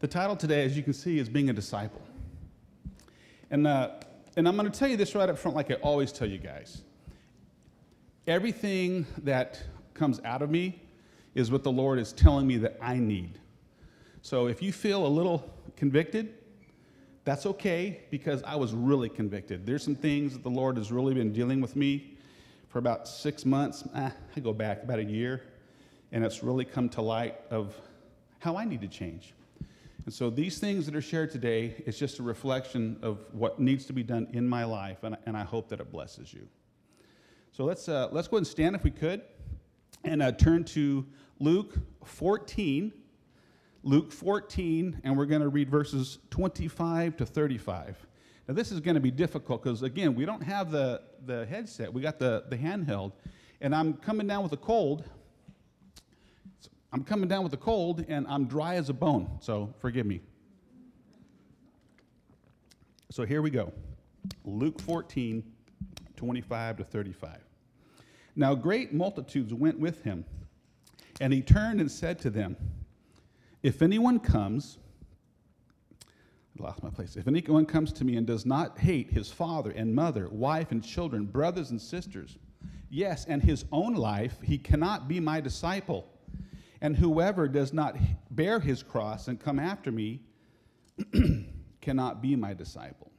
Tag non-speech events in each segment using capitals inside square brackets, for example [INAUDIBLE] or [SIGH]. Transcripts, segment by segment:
The title today, as you can see, is Being a Disciple. And, uh, and I'm going to tell you this right up front, like I always tell you guys. Everything that comes out of me is what the Lord is telling me that I need. So if you feel a little convicted, that's okay because I was really convicted. There's some things that the Lord has really been dealing with me for about six months. Eh, I go back about a year, and it's really come to light of how I need to change. And so these things that are shared today is just a reflection of what needs to be done in my life, and, and I hope that it blesses you. So let's, uh, let's go ahead and stand if we could and uh, turn to Luke 14. Luke 14, and we're going to read verses 25 to 35. Now, this is going to be difficult because, again, we don't have the, the headset, we got the, the handheld, and I'm coming down with a cold, I'm coming down with a cold and I'm dry as a bone, so forgive me. So here we go Luke 14, 25 to 35. Now, great multitudes went with him, and he turned and said to them, If anyone comes, I lost my place. If anyone comes to me and does not hate his father and mother, wife and children, brothers and sisters, yes, and his own life, he cannot be my disciple. And whoever does not bear his cross and come after me [CLEARS THROAT] cannot be my disciple.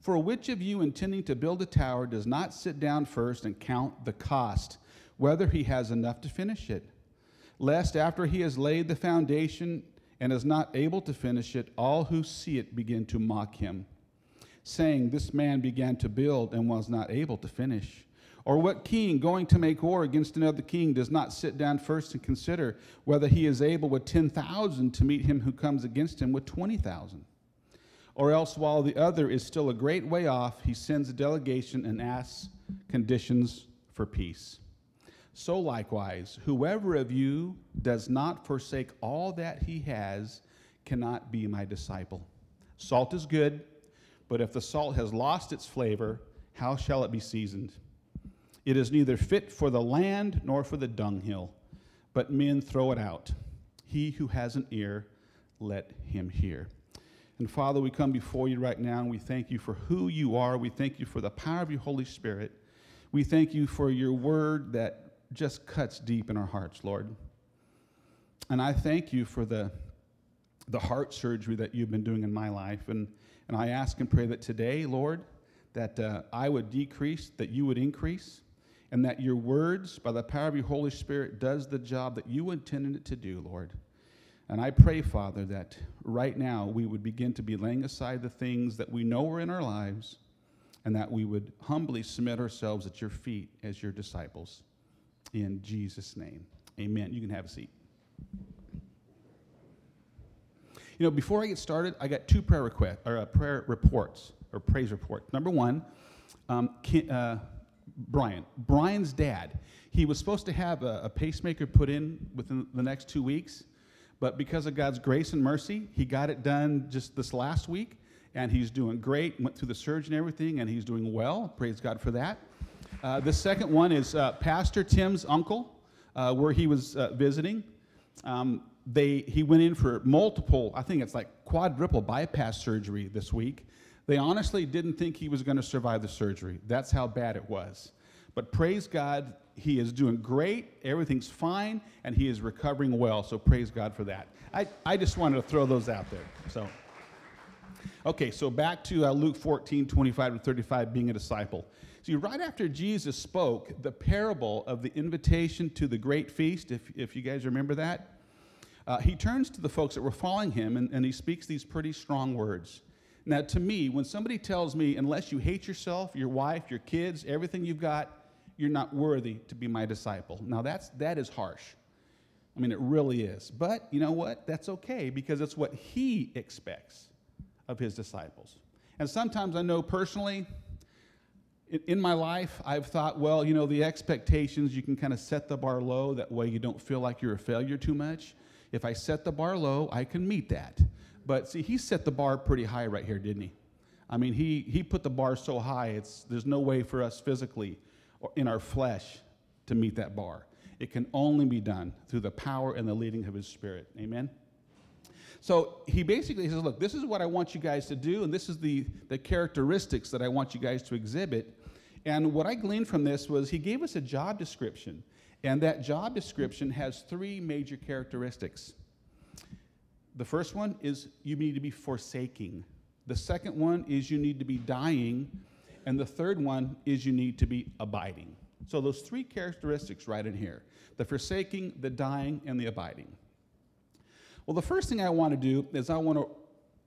For which of you intending to build a tower does not sit down first and count the cost, whether he has enough to finish it? Lest after he has laid the foundation and is not able to finish it, all who see it begin to mock him, saying, This man began to build and was not able to finish. Or what king going to make war against another king does not sit down first and consider whether he is able with 10,000 to meet him who comes against him with 20,000? Or else, while the other is still a great way off, he sends a delegation and asks conditions for peace. So, likewise, whoever of you does not forsake all that he has cannot be my disciple. Salt is good, but if the salt has lost its flavor, how shall it be seasoned? It is neither fit for the land nor for the dunghill, but men throw it out. He who has an ear, let him hear. And Father, we come before you right now and we thank you for who you are. We thank you for the power of your Holy Spirit. We thank you for your word that just cuts deep in our hearts, Lord. And I thank you for the, the heart surgery that you've been doing in my life. And, and I ask and pray that today, Lord, that uh, I would decrease, that you would increase and that your words, by the power of your Holy Spirit, does the job that you intended it to do, Lord. And I pray, Father, that right now we would begin to be laying aside the things that we know are in our lives and that we would humbly submit ourselves at your feet as your disciples. In Jesus' name, amen. You can have a seat. You know, before I get started, I got two prayer requests or uh, prayer reports or praise reports. Number one, um, can, uh, Brian. Brian's dad. He was supposed to have a, a, pacemaker put in within the next two weeks, but because of God's grace and mercy, he got it done just this last week, and he's doing great. Went through the surgery and everything, and he's doing well. Praise God for that. Uh, the second one is uh, Pastor Tim's uncle, uh, where he was uh, visiting. Um, they, he went in for multiple, I think it's like quadruple bypass surgery this week. They honestly didn't think he was going to survive the surgery. That's how bad it was. But praise God, he is doing great. Everything's fine, and he is recovering well. So praise God for that. I, I just wanted to throw those out there. So, okay, so back to uh, Luke 14, 25 to 35, being a disciple. See, right after Jesus spoke the parable of the invitation to the great feast, if, if you guys remember that, uh, he turns to the folks that were following him and, and he speaks these pretty strong words. Now, to me, when somebody tells me, unless you hate yourself, your wife, your kids, everything you've got, you're not worthy to be my disciple. Now, that's, that is harsh. I mean, it really is. But you know what? That's okay because it's what he expects of his disciples. And sometimes I know personally, in my life, I've thought, well, you know, the expectations, you can kind of set the bar low. That way you don't feel like you're a failure too much. If I set the bar low, I can meet that. But see, he set the bar pretty high right here, didn't he? I mean, he, he put the bar so high, it's, there's no way for us physically or in our flesh to meet that bar. It can only be done through the power and the leading of his spirit. Amen? So he basically says, Look, this is what I want you guys to do, and this is the, the characteristics that I want you guys to exhibit. And what I gleaned from this was he gave us a job description. And that job description has three major characteristics. The first one is you need to be forsaking. The second one is you need to be dying. And the third one is you need to be abiding. So those three characteristics right in here the forsaking, the dying, and the abiding. Well, the first thing I want to do is I want to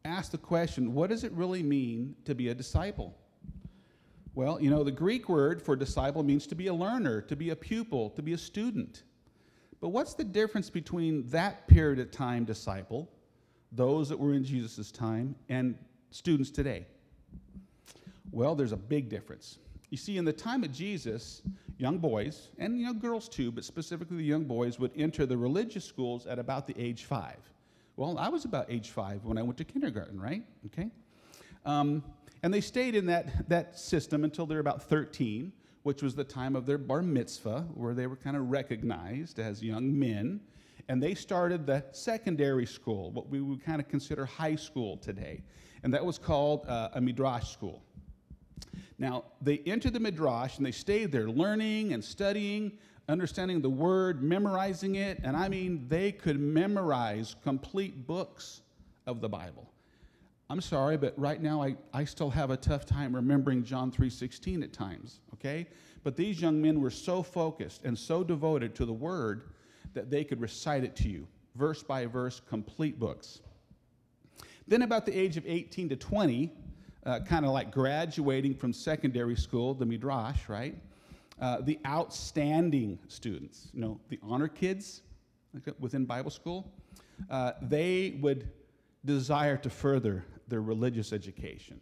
ask the question what does it really mean to be a disciple? Well, you know, the Greek word for disciple means to be a learner, to be a pupil, to be a student. But what's the difference between that period of time disciple, those that were in Jesus' time, and students today? Well, there's a big difference. You see, in the time of Jesus, young boys, and you know, girls too, but specifically the young boys, would enter the religious schools at about the age five. Well, I was about age five when I went to kindergarten, right? Okay. Um, and they stayed in that, that system until they were about 13, which was the time of their bar mitzvah, where they were kind of recognized as young men. And they started the secondary school, what we would kind of consider high school today. And that was called uh, a midrash school. Now, they entered the midrash and they stayed there learning and studying, understanding the word, memorizing it. And I mean, they could memorize complete books of the Bible. I'm sorry, but right now I, I still have a tough time remembering John 3.16 at times, okay? But these young men were so focused and so devoted to the word that they could recite it to you, verse by verse, complete books. Then about the age of 18 to 20, uh, kind of like graduating from secondary school, the midrash, right? Uh, the outstanding students, you know, the honor kids within Bible school, uh, they would desire to further their religious education.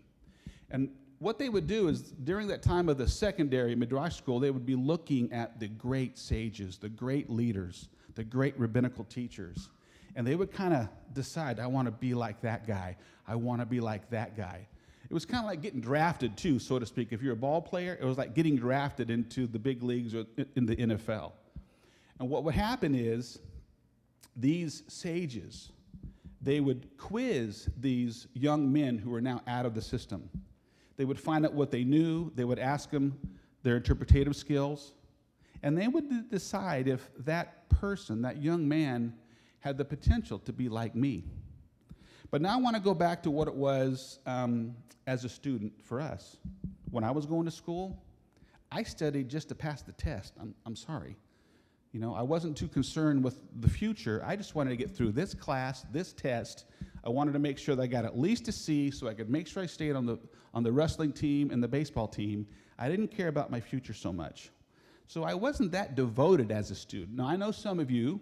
And what they would do is during that time of the secondary midrash school, they would be looking at the great sages, the great leaders, the great rabbinical teachers. And they would kind of decide, I want to be like that guy. I want to be like that guy. It was kind of like getting drafted, too, so to speak. If you're a ball player, it was like getting drafted into the big leagues or in the NFL. And what would happen is these sages, they would quiz these young men who were now out of the system. They would find out what they knew, they would ask them their interpretative skills, and they would decide if that person, that young man, had the potential to be like me. But now I want to go back to what it was um, as a student for us. When I was going to school, I studied just to pass the test. I'm, I'm sorry. You know, I wasn't too concerned with the future. I just wanted to get through this class, this test. I wanted to make sure that I got at least a C so I could make sure I stayed on the, on the wrestling team and the baseball team. I didn't care about my future so much. So I wasn't that devoted as a student. Now, I know some of you,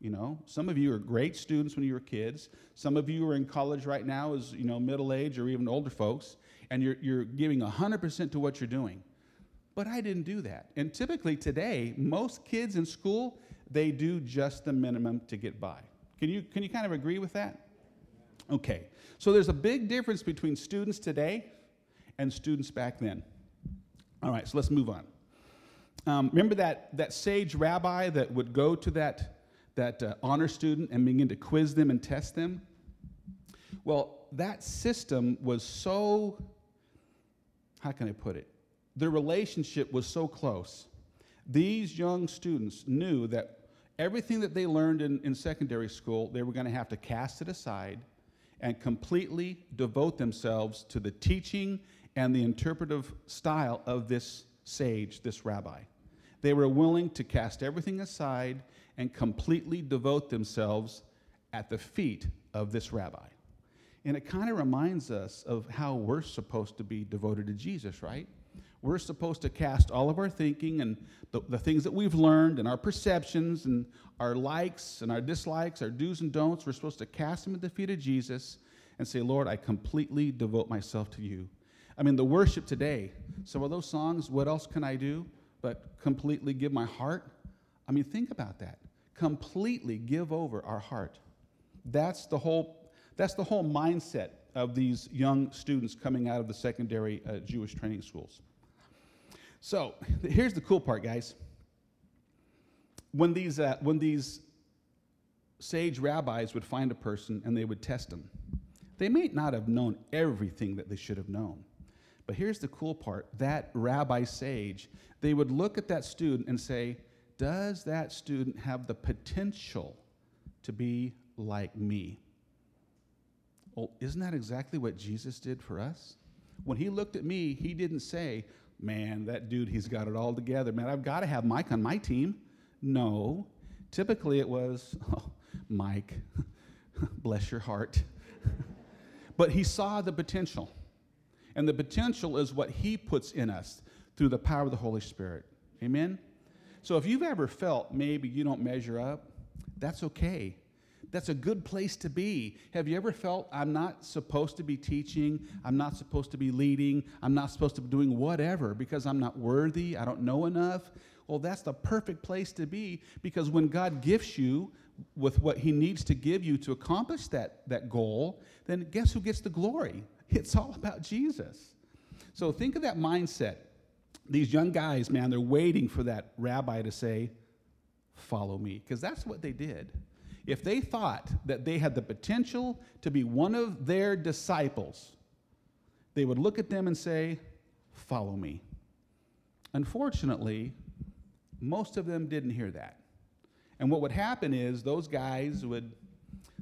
you know, some of you are great students when you were kids. Some of you are in college right now as, you know, middle age or even older folks, and you're, you're giving 100% to what you're doing. But I didn't do that. And typically today, most kids in school, they do just the minimum to get by. Can you, can you kind of agree with that? Okay. So there's a big difference between students today and students back then. All right, so let's move on. Um, remember that, that sage rabbi that would go to that, that uh, honor student and begin to quiz them and test them? Well, that system was so, how can I put it? their relationship was so close. These young students knew that everything that they learned in, in secondary school, they were going to have to cast it aside and completely devote themselves to the teaching and the interpretive style of this sage, this rabbi. They were willing to cast everything aside and completely devote themselves at the feet of this rabbi. And it kind of reminds us of how we're supposed to be devoted to Jesus, right? We're supposed to cast all of our thinking and the, the things that we've learned and our perceptions and our likes and our dislikes, our do's and don'ts, we're supposed to cast them at the feet of Jesus and say, Lord, I completely devote myself to you. I mean, the worship today, some of those songs, what else can I do but completely give my heart? I mean, think about that. Completely give over our heart. That's the whole, that's the whole mindset of these young students coming out of the secondary uh, Jewish training schools. So here's the cool part, guys. When these, uh, when these sage rabbis would find a person and they would test them. They may not have known everything that they should have known. But here's the cool part that rabbi sage, they would look at that student and say, Does that student have the potential to be like me? Well, isn't that exactly what Jesus did for us? When he looked at me, he didn't say, Man, that dude, he's got it all together. Man, I've got to have Mike on my team. No. Typically it was, [LAUGHS] oh, Mike, [LAUGHS] bless your heart. [LAUGHS] but he saw the potential. And the potential is what he puts in us through the power of the Holy Spirit. Amen? So if you've ever felt maybe you don't measure up, that's okay. That's a good place to be. Have you ever felt I'm not supposed to be teaching, I'm not supposed to be leading, I'm not supposed to be doing whatever because I'm not worthy, I don't know enough? Well, that's the perfect place to be because when God gifts you with what He needs to give you to accomplish that, that goal, then guess who gets the glory? [LAUGHS] It's all about Jesus. So think of that mindset. These young guys, man, they're waiting for that rabbi to say, Follow me, because that's what they did if they thought that they had the potential to be one of their disciples, they would look at them and say, Follow me. Unfortunately, most of them didn't hear that. And what would happen is those guys would,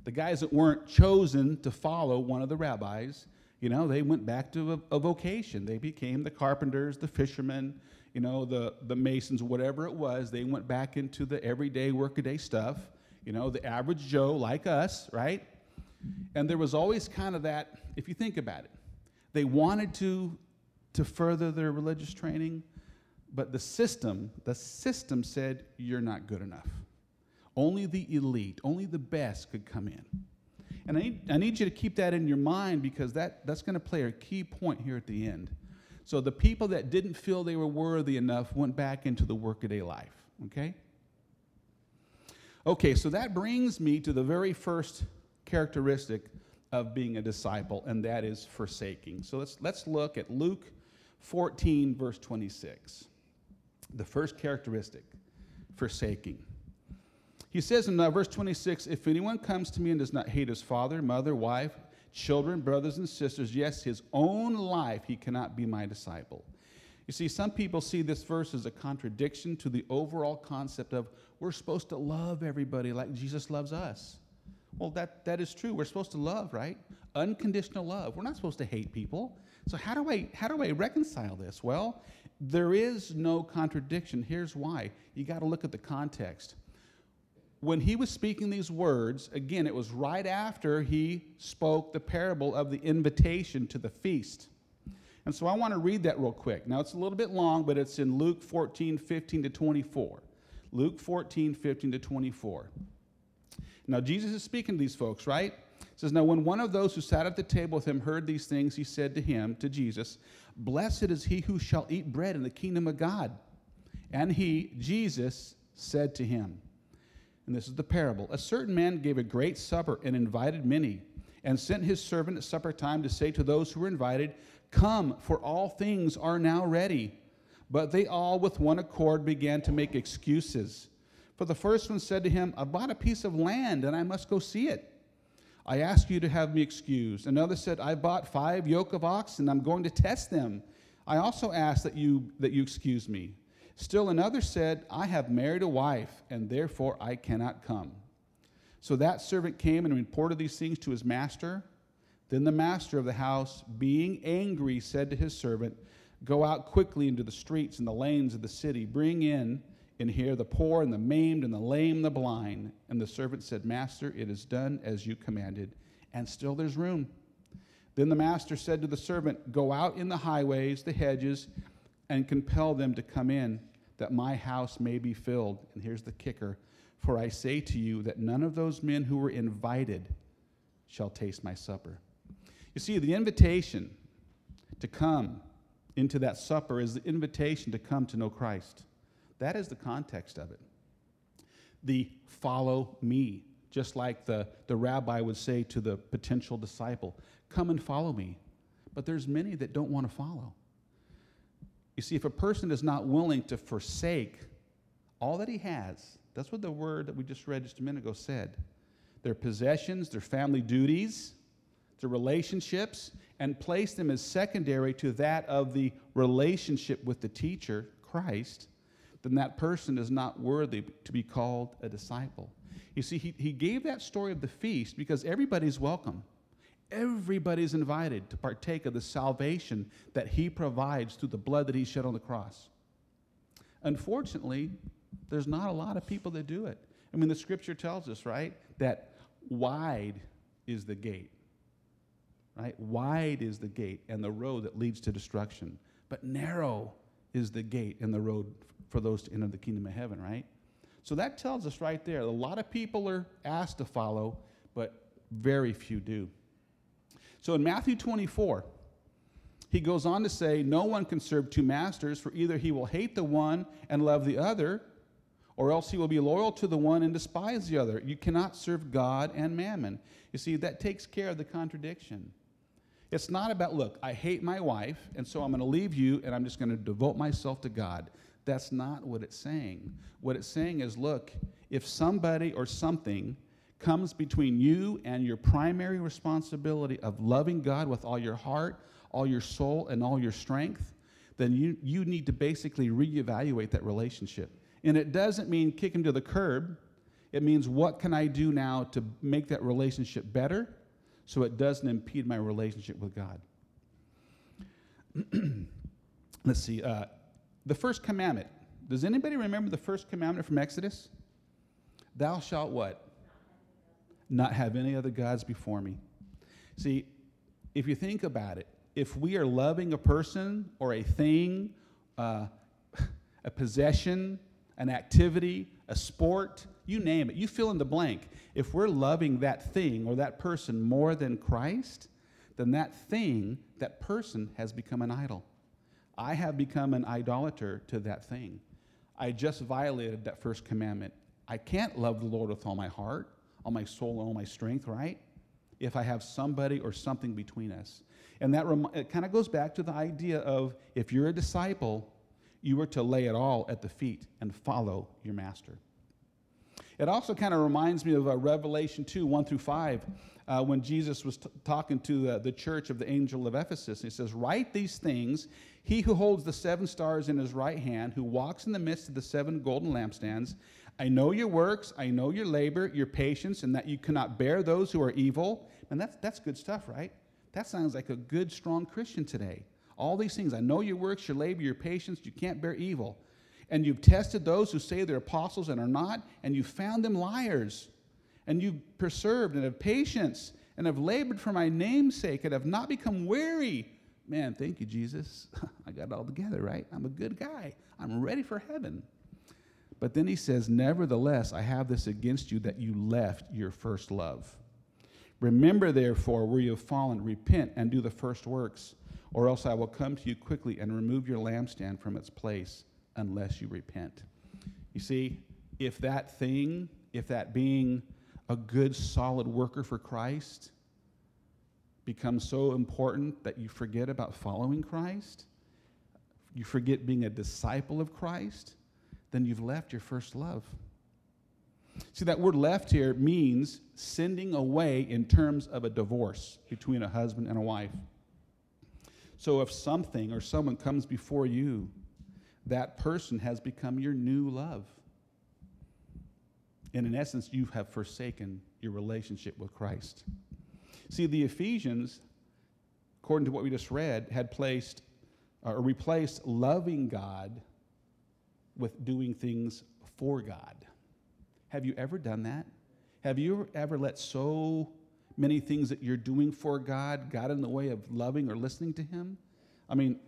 the guys that weren't chosen to follow one of the rabbis, you know, they went back to a, a vocation. They became the carpenters, the fishermen, you know, the, the masons, whatever it was. They went back into the everyday, workaday stuff you know, the average Joe like us, right? And there was always kind of that, if you think about it, they wanted to, to further their religious training, but the system, the system said, you're not good enough. Only the elite, only the best could come in. And I need, I need you to keep that in your mind because that, that's going to play a key point here at the end. So the people that didn't feel they were worthy enough went back into the workaday life, okay? Okay, so that brings me to the very first characteristic of being a disciple, and that is forsaking. So let's, let's look at Luke 14, verse 26. The first characteristic, forsaking. He says in uh, verse 26 If anyone comes to me and does not hate his father, mother, wife, children, brothers, and sisters, yes, his own life, he cannot be my disciple. You see, some people see this verse as a contradiction to the overall concept of we're supposed to love everybody like Jesus loves us. Well, that, that is true. We're supposed to love, right? Unconditional love. We're not supposed to hate people. So how do I how do I reconcile this? Well, there is no contradiction. Here's why. You got to look at the context. When he was speaking these words, again, it was right after he spoke the parable of the invitation to the feast. And so I want to read that real quick. Now, it's a little bit long, but it's in Luke 14, 15 to 24. Luke 14, 15 to 24. Now, Jesus is speaking to these folks, right? It says, Now, when one of those who sat at the table with him heard these things, he said to him, to Jesus, Blessed is he who shall eat bread in the kingdom of God. And he, Jesus, said to him, and this is the parable A certain man gave a great supper and invited many, and sent his servant at supper time to say to those who were invited, Come, for all things are now ready. But they all, with one accord, began to make excuses. For the first one said to him, I bought a piece of land and I must go see it. I ask you to have me excused. Another said, I bought five yoke of oxen. I'm going to test them. I also ask that you, that you excuse me. Still another said, I have married a wife, and therefore I cannot come. So that servant came and reported these things to his master. Then the master of the house, being angry, said to his servant, Go out quickly into the streets and the lanes of the city, bring in and here the poor and the maimed and the lame the blind. And the servant said, Master, it is done as you commanded, and still there's room. Then the master said to the servant, Go out in the highways, the hedges, and compel them to come in, that my house may be filled. And here's the kicker For I say to you that none of those men who were invited shall taste my supper. You see, the invitation to come into that supper is the invitation to come to know Christ. That is the context of it. The follow me, just like the, the rabbi would say to the potential disciple, come and follow me. But there's many that don't want to follow. You see, if a person is not willing to forsake all that he has, that's what the word that we just read just a minute ago said. their possessions, their family duties, their relationships, and place them as secondary to that of the relationship with the teacher, Christ, then that person is not worthy to be called a disciple. You see, he, he gave that story of the feast because everybody's welcome. Everybody's invited to partake of the salvation that he provides through the blood that he shed on the cross. Unfortunately, there's not a lot of people that do it. I mean, the scripture tells us, right, that wide is the gate, right? Wide is the gate and the road that leads to destruction, but narrow is the gate and the road for those to enter the kingdom of heaven, right? So that tells us right there a lot of people are asked to follow, but very few do. So in Matthew 24, he goes on to say, No one can serve two masters, for either he will hate the one and love the other, or else he will be loyal to the one and despise the other. You cannot serve God and mammon. You see, that takes care of the contradiction. It's not about, look, I hate my wife, and so I'm going to leave you and I'm just going to devote myself to God. That's not what it's saying. What it's saying is look, if somebody or something comes between you and your primary responsibility of loving God with all your heart, all your soul, and all your strength, then you, you need to basically reevaluate that relationship. And it doesn't mean kick him to the curb. It means what can I do now to make that relationship better so it doesn't impede my relationship with God? [CLEARS THROAT] Let's see. Uh, the first commandment. Does anybody remember the first commandment from Exodus? Thou shalt what? Not have any other gods before me. See, if you think about it, if we are loving a person or a thing, uh, [LAUGHS] a possession, an activity, a sport, you name it, you fill in the blank. If we're loving that thing or that person more than Christ, then that thing, that person has become an idol. I have become an idolater to that thing. I just violated that first commandment. I can't love the Lord with all my heart, all my soul, and all my strength, right? If I have somebody or something between us. And that rem- it kind of goes back to the idea of if you're a disciple, you are to lay it all at the feet and follow your master. It also kind of reminds me of uh, Revelation 2 1 through 5, uh, when Jesus was t- talking to the, the church of the angel of Ephesus. He says, Write these things he who holds the seven stars in his right hand, who walks in the midst of the seven golden lampstands, I know your works, I know your labor, your patience, and that you cannot bear those who are evil. And that's, that's good stuff, right? That sounds like a good, strong Christian today. All these things. I know your works, your labor, your patience, you can't bear evil. And you've tested those who say they're apostles and are not, and you found them liars. And you've persevered and have patience and have labored for my name's sake and have not become weary man, thank you, Jesus. [LAUGHS] I got it all together, right? I'm a good guy. I'm ready for heaven. But then he says, Nevertheless, I have this against you that you left your first love. Remember, therefore, where you have fallen, repent and do the first works, or else I will come to you quickly and remove your lampstand from its place unless you repent. You see, if that thing, if that being a good, solid worker for Christ, becomes so important that you forget about following Christ, you forget being a disciple of Christ, then you've left your first love. See, that word left here means sending away in terms of a divorce between a husband and a wife. So if something or someone comes before you, that person has become your new love. And in essence, you have forsaken your relationship with Christ. See, the Ephesians, according to what we just read, had placed uh, or replaced loving God with doing things for God. Have you ever done that? Have you ever let so many things that you're doing for God got in the way of loving or listening to Him? I mean,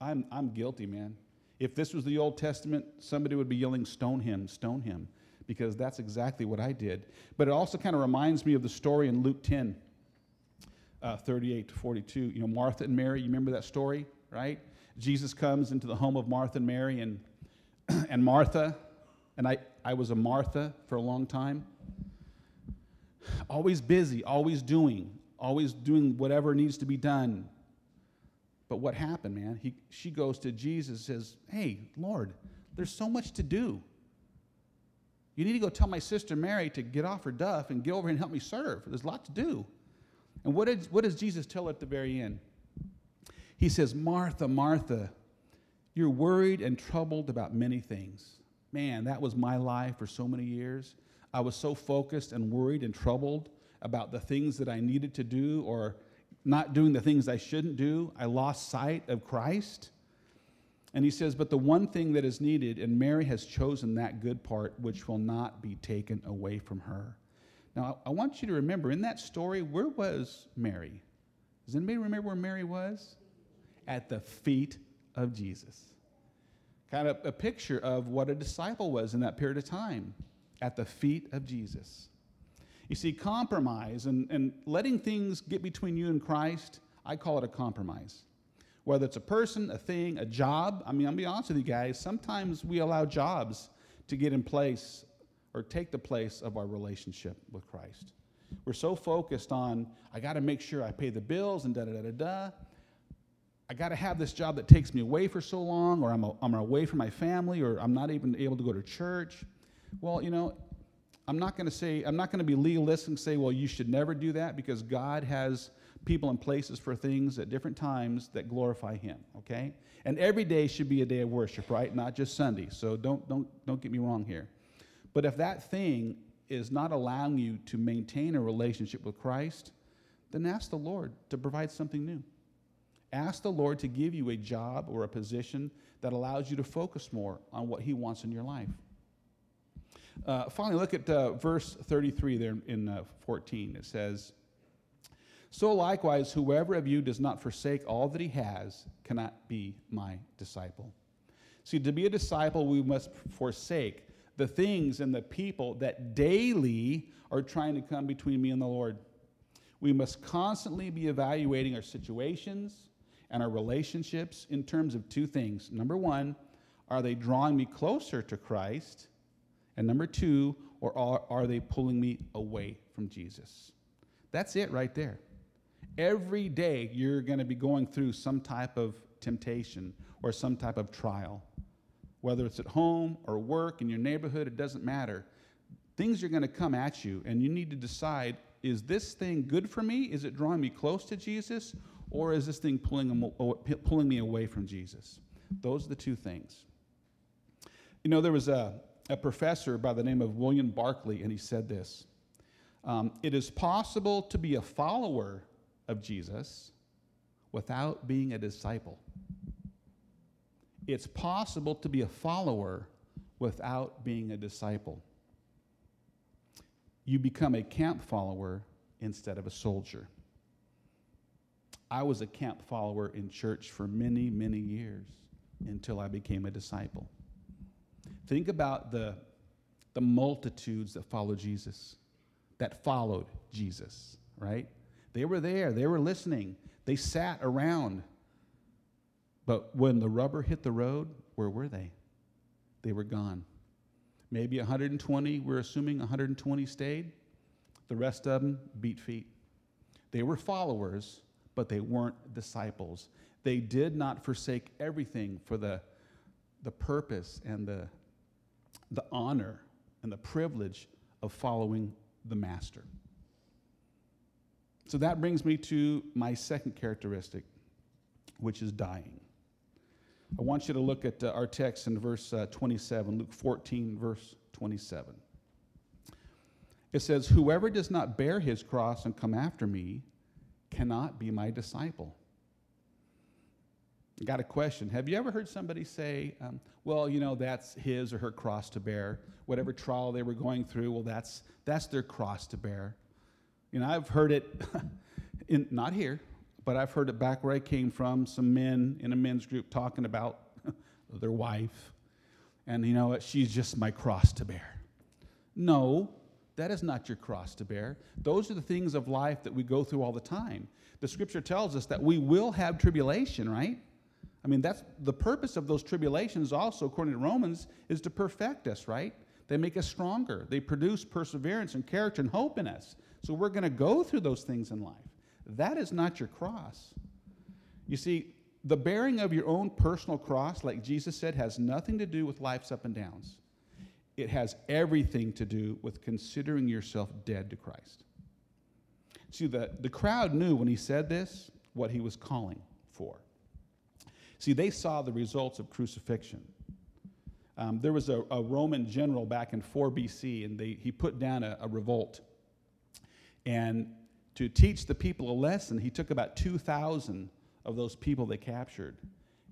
I'm, I'm guilty, man. If this was the Old Testament, somebody would be yelling, Stone him, stone him, because that's exactly what I did. But it also kind of reminds me of the story in Luke 10 uh, 38 to 42. You know, Martha and Mary, you remember that story, right? Jesus comes into the home of Martha and Mary, and, [CLEARS THROAT] and Martha, and I, I was a Martha for a long time, always busy, always doing, always doing whatever needs to be done. But what happened, man? He, she goes to Jesus says, Hey, Lord, there's so much to do. You need to go tell my sister Mary to get off her duff and get over here and help me serve. There's a lot to do. And what, did, what does Jesus tell her at the very end? He says, Martha, Martha, you're worried and troubled about many things. Man, that was my life for so many years. I was so focused and worried and troubled about the things that I needed to do or not doing the things I shouldn't do. I lost sight of Christ. And he says, But the one thing that is needed, and Mary has chosen that good part, which will not be taken away from her. Now, I want you to remember in that story, where was Mary? Does anybody remember where Mary was? At the feet of Jesus. Kind of a picture of what a disciple was in that period of time, at the feet of Jesus. You see, compromise and, and letting things get between you and Christ, I call it a compromise. Whether it's a person, a thing, a job, I mean, I'll be honest with you guys, sometimes we allow jobs to get in place or take the place of our relationship with Christ. We're so focused on, I got to make sure I pay the bills and da da da da da. I got to have this job that takes me away for so long, or I'm, a, I'm away from my family, or I'm not even able to go to church. Well, you know, I'm not going to say, I'm not going to be legalistic and say, well, you should never do that because God has people and places for things at different times that glorify Him, okay? And every day should be a day of worship, right? Not just Sunday. So don't, don't, don't get me wrong here. But if that thing is not allowing you to maintain a relationship with Christ, then ask the Lord to provide something new. Ask the Lord to give you a job or a position that allows you to focus more on what He wants in your life. Uh, finally, look at uh, verse 33 there in uh, 14. It says, So likewise, whoever of you does not forsake all that he has cannot be my disciple. See, to be a disciple, we must forsake the things and the people that daily are trying to come between me and the Lord. We must constantly be evaluating our situations and our relationships in terms of two things. Number one, are they drawing me closer to Christ? And number two, or are, are they pulling me away from Jesus? That's it right there. Every day you're going to be going through some type of temptation or some type of trial. Whether it's at home or work, in your neighborhood, it doesn't matter. Things are going to come at you, and you need to decide is this thing good for me? Is it drawing me close to Jesus? Or is this thing pulling, pulling me away from Jesus? Those are the two things. You know, there was a, a professor by the name of William Barclay, and he said this um, It is possible to be a follower of Jesus without being a disciple. It's possible to be a follower without being a disciple. You become a camp follower instead of a soldier. I was a camp follower in church for many, many years until I became a disciple. Think about the, the multitudes that followed Jesus, that followed Jesus, right? They were there, they were listening, they sat around. But when the rubber hit the road, where were they? They were gone. Maybe 120, we're assuming 120 stayed. The rest of them beat feet. They were followers, but they weren't disciples. They did not forsake everything for the, the purpose and the, the honor and the privilege of following the master. So that brings me to my second characteristic, which is dying. I want you to look at uh, our text in verse uh, 27, Luke 14, verse 27. It says, Whoever does not bear his cross and come after me cannot be my disciple. I got a question. Have you ever heard somebody say, um, well, you know, that's his or her cross to bear? Whatever trial they were going through, well, that's, that's their cross to bear. You know, I've heard it, [LAUGHS] in, not here, but I've heard it back where I came from, some men in a men's group talking about [LAUGHS] their wife. And, you know, she's just my cross to bear. No, that is not your cross to bear. Those are the things of life that we go through all the time. The scripture tells us that we will have tribulation, right? I mean, that's the purpose of those tribulations, also, according to Romans, is to perfect us, right? They make us stronger. They produce perseverance and character and hope in us. So we're going to go through those things in life. That is not your cross. You see, the bearing of your own personal cross, like Jesus said, has nothing to do with life's up and downs. It has everything to do with considering yourself dead to Christ. See, the, the crowd knew when he said this what he was calling for. See, they saw the results of crucifixion. Um, there was a, a, Roman general back in 4 BC, and they, he put down a, a revolt. And to teach the people a lesson, he took about 2,000 of those people they captured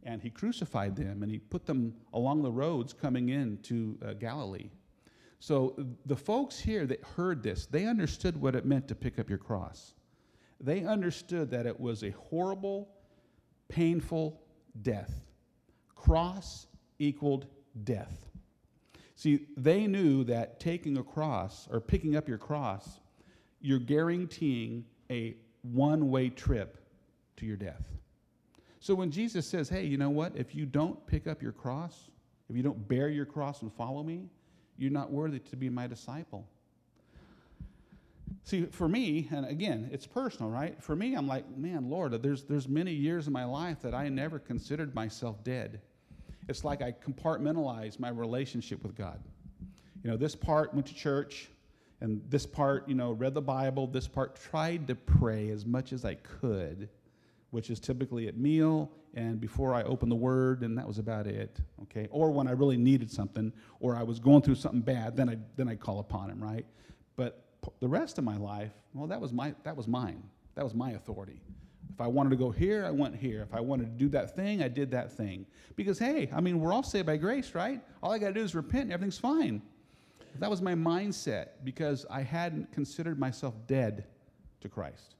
and he crucified them and he put them along the roads coming into uh, Galilee. So the folks here that heard this, they understood what it meant to pick up your cross. They understood that it was a horrible, painful death. Cross equaled death. See, they knew that taking a cross or picking up your cross, you're guaranteeing a one way trip to your death. So when Jesus says, hey, you know what? If you don't pick up your cross, if you don't bear your cross and follow me, you're not worthy to be my disciple. See, for me, and again, it's personal, right? For me, I'm like, man, Lord, there's, there's many years in my life that I never considered myself dead. It's like I compartmentalized my relationship with God. You know, this part went to church, and this part, you know, read the Bible, this part tried to pray as much as I could which is typically at meal and before I open the word, and that was about it. Okay, or when I really needed something, or I was going through something bad, then I then I call upon Him, right? But the rest of my life, well, that was my that was mine. That was my authority. If I wanted to go here, I went here. If I wanted to do that thing, I did that thing. Because hey, I mean, we're all saved by grace, right? All I got to do is repent, and everything's fine. That was my mindset because I hadn't considered myself dead to Christ.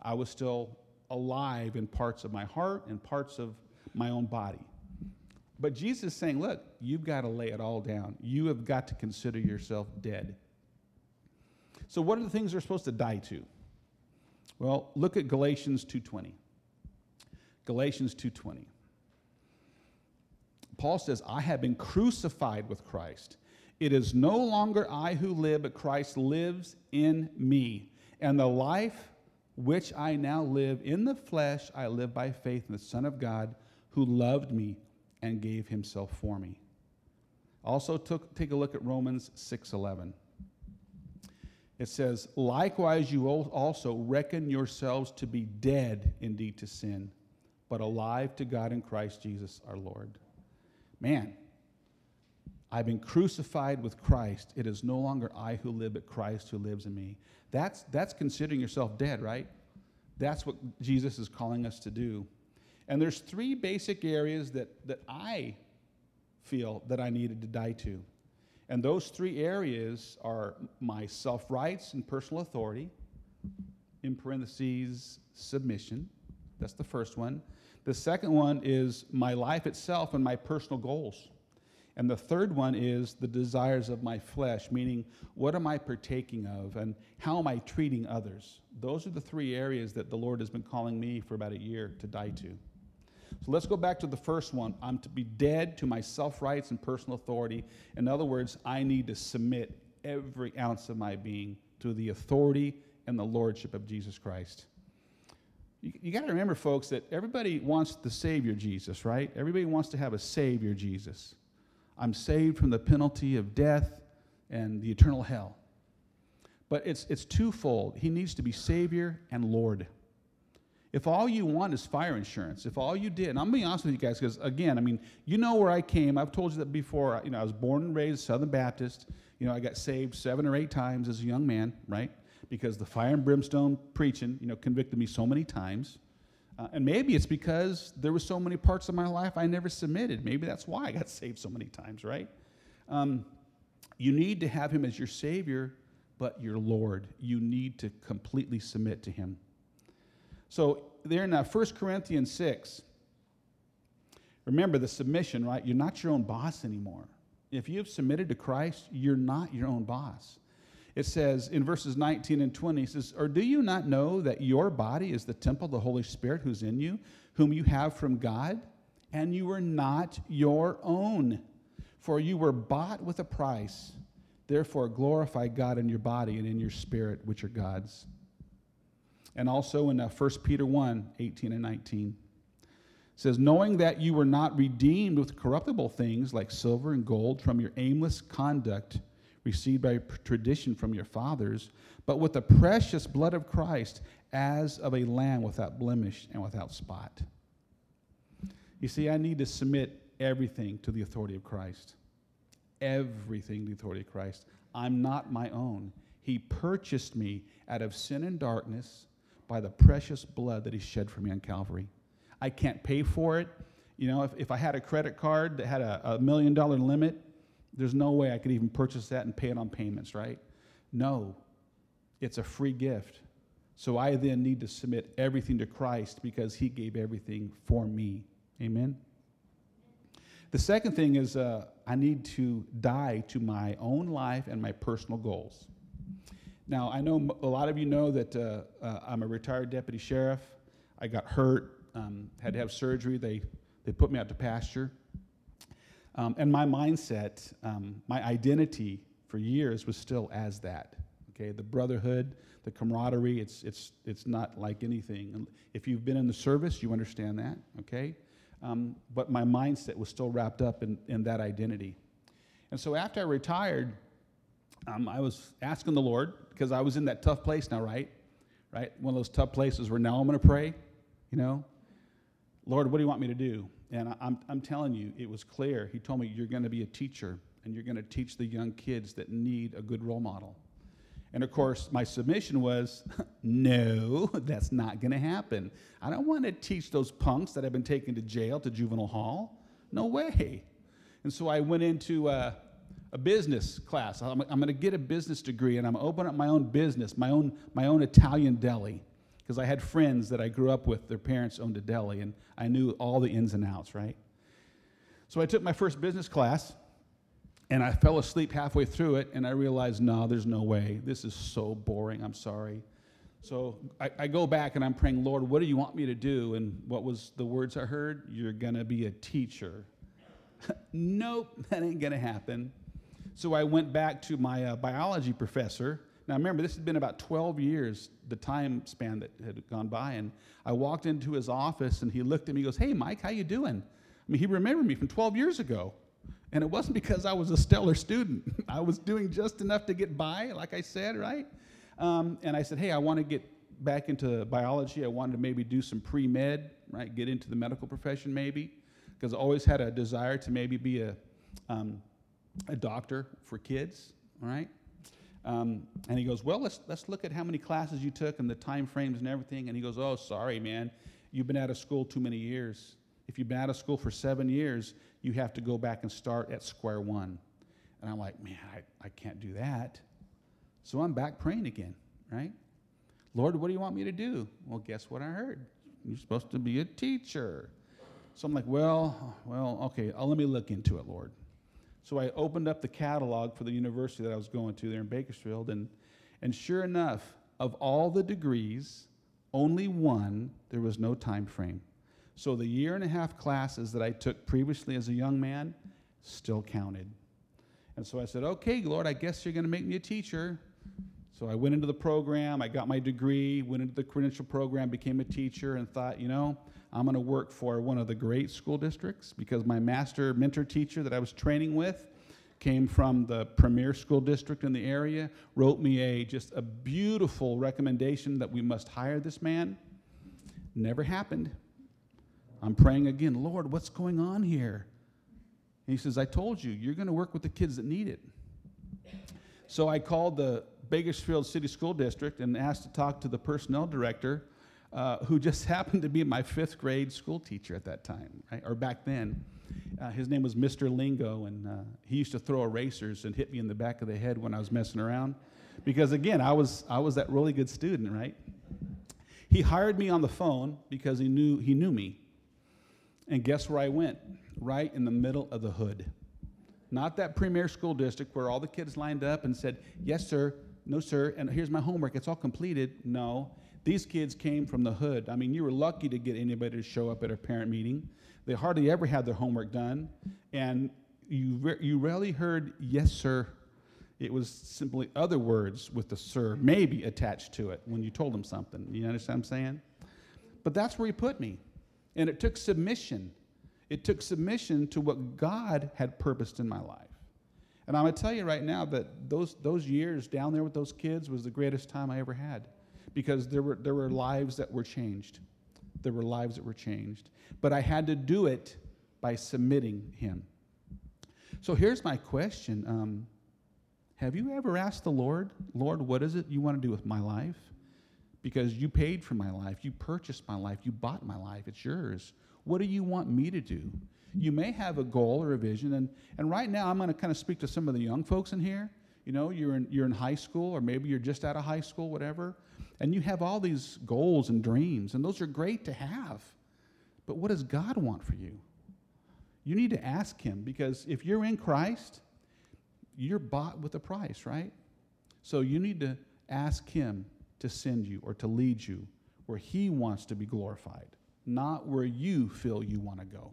I was still alive in parts of my heart and parts of my own body. But Jesus is saying, look, you've got to lay it all down. You have got to consider yourself dead. So what are the things we're supposed to die to? Well, look at Galatians 2:20. Galatians 2:20. Paul says, "I have been crucified with Christ. It is no longer I who live, but Christ lives in me. And the life which I now live in the flesh, I live by faith in the Son of God who loved me and gave himself for me. Also took, take a look at Romans 6:11. It says, "Likewise you also reckon yourselves to be dead indeed to sin, but alive to God in Christ Jesus our Lord." Man, I've been crucified with Christ. It is no longer I who live, but Christ who lives in me. That's, that's considering yourself dead, right? That's what Jesus is calling us to do. And there's three basic areas that, that I feel that I needed to die to. And those three areas are my self rights and personal authority, in parentheses, submission. That's the first one. The second one is my life itself and my personal goals. And the third one is the desires of my flesh, meaning what am I partaking of and how am I treating others? Those are the three areas that the Lord has been calling me for about a year to die to. So let's go back to the first one. I'm to be dead to my self rights and personal authority. In other words, I need to submit every ounce of my being to the authority and the lordship of Jesus Christ. You, you got to remember, folks, that everybody wants the Savior Jesus, right? Everybody wants to have a Savior Jesus. I'm saved from the penalty of death and the eternal hell. But it's, it's twofold. He needs to be Savior and Lord. If all you want is fire insurance, if all you did, and I'm being honest with you guys, because again, I mean, you know where I came. I've told you that before. You know, I was born and raised Southern Baptist. You know, I got saved seven or eight times as a young man, right? Because the fire and brimstone preaching, you know, convicted me so many times. Uh, and maybe it's because there were so many parts of my life I never submitted. Maybe that's why I got [LAUGHS] saved so many times, right? Um, you need to have him as your Savior, but your Lord. You need to completely submit to him. So, there in uh, 1 Corinthians 6, remember the submission, right? You're not your own boss anymore. If you've submitted to Christ, you're not your own boss it says in verses 19 and 20, it says, Or do you not know that your body is the temple of the Holy Spirit who's in you, whom you have from God? And you are not your own, for you were bought with a price. Therefore, glorify God in your body and in your spirit, which are God's. And also in uh, 1 Peter 1 18 and 19. says, knowing that you were not redeemed with corruptible things like silver and gold from your aimless conduct received by tradition from your fathers, but with the precious blood of Christ as of a lamb without blemish and without spot. You see, I need to submit everything to the authority of Christ. Everything to the authority of Christ. I'm not my own. He purchased me out of sin and darkness by the precious blood that He shed for me on Calvary. I can't pay for it. You know, if, if I had a credit card that had a, a million dollar limit, there's no way I could even purchase that and pay it on payments, right? No, it's a free gift. So I then need to submit everything to Christ because He gave everything for me. Amen. The second thing is uh, I need to die to my own life and my personal goals. Now, I know a lot of you know that uh, uh, I'm a retired deputy sheriff. I got hurt, um, had to have surgery. They, they put me out to pasture. Um, and my mindset, um, my identity for years was still as that. Okay, the brotherhood, the camaraderie, it's, it's, it's not like anything. If you've been in the service, you understand that, okay? Um, but my mindset was still wrapped up in, in that identity. And so after I retired, um, I was asking the Lord, because I was in that tough place now, right? Right? One of those tough places where now I'm going to pray, you know? Lord, what do you want me to do? And I'm, I'm telling you, it was clear. He told me, You're going to be a teacher, and you're going to teach the young kids that need a good role model. And of course, my submission was, [LAUGHS] no, [LAUGHS] that's not going to happen. I don't want to teach those punks that have been taken to jail, to juvenile hall. No way. And so I went into uh, a business class. I'm, I'm going to get a business degree, and I'm going to open up my own business, my own, my own Italian deli. Because I had friends that I grew up with, their parents owned a deli, and I knew all the ins and outs, right? So I took my first business class, and I fell asleep halfway through it, and I realized, no, there's no way. This is so boring. I'm sorry. So I, I, go back and I'm praying, Lord, what do you want me to do? And what was the words I heard? You're going to be a teacher. [LAUGHS] nope, that ain't going to happen. So I went back to my uh, biology professor. Now remember, this had been about 12 years, the time span that had gone by. And I walked into his office and he looked at me, he goes, hey, Mike, how you doing? I mean, he remembered me from 12 years ago. And it wasn't because I was a stellar student. [LAUGHS] I was doing just enough to get by, like I said, right? Um, and I said, hey, I want to get back into biology. I wanted to maybe do some pre med, right? Get into the medical profession, maybe, because I always had a desire to maybe be a, um, a doctor for kids, right? Um, and he goes, well, let's, let's look at how many classes you took and the time frames and everything. And he goes, oh, sorry, man. You've been out of school too many years. If you've been out of school for seven years, you have to go back and start at square one. And I'm like, man, I, I can't do that. So I'm back praying again, right? Lord, what do you want me to do? Well, guess what I heard? You're supposed to be a teacher. So I'm like, well, well, okay, I'll, let me look into it, Lord. So I opened up the catalog for the university that I was going to there in Bakersfield, and, and sure enough, of all the degrees, only one, there was no time frame. So the year and a half classes that I took previously as a young man still counted. And so I said, okay, Lord, I guess you're going to make me a teacher. So I went into the program, I got my degree, went into the credential program, became a teacher, and thought, you know, I'm going to work for one of the great school districts because my master mentor teacher that I was training with came from the premier school district in the area, wrote me a just a beautiful recommendation that we must hire this man. Never happened. I'm praying again, Lord, what's going on here? And he says, I told you, you're going to work with the kids that need it. So I called the Bakersfield City School District and asked to talk to the personnel director, uh, who just [LAUGHS] happened to be my fifth grade school teacher at that time, right? or back then. Uh, his name was Mr. Lingo, and uh, he used to throw erasers and hit me in the back of the head when I was messing around. Because again, I was, I was that really good student, right? He hired me on the phone because he knew, he knew me. And guess where I went? Right in the middle of the hood. Not that premier school district where all the kids lined up and said, Yes, sir, no, sir, and here's my homework, it's all completed. No. These kids came from the hood. I mean, you were lucky to get anybody to show up at a parent meeting. They hardly ever had their homework done. And you, re- you rarely heard, Yes, sir. It was simply other words with the sir, maybe attached to it when you told them something. You understand what I'm saying? But that's where he put me. And it took submission. It took submission to what God had purposed in my life. And I'm going to tell you right now that those, those years down there with those kids was the greatest time I ever had because there were, there were lives that were changed. There were lives that were changed. But I had to do it by submitting Him. So here's my question um, Have you ever asked the Lord, Lord, what is it you want to do with my life? Because you paid for my life, you purchased my life, you bought my life, it's yours. What do you want me to do? You may have a goal or a vision, and, and right now I'm going to kind of speak to some of the young folks in here. You know, you're in, you're in high school, or maybe you're just out of high school, whatever, and you have all these goals and dreams, and those are great to have. But what does God want for you? You need to ask Him because if you're in Christ, you're bought with a price, right? So you need to ask Him to send you or to lead you where He wants to be glorified, not where you feel you want to go.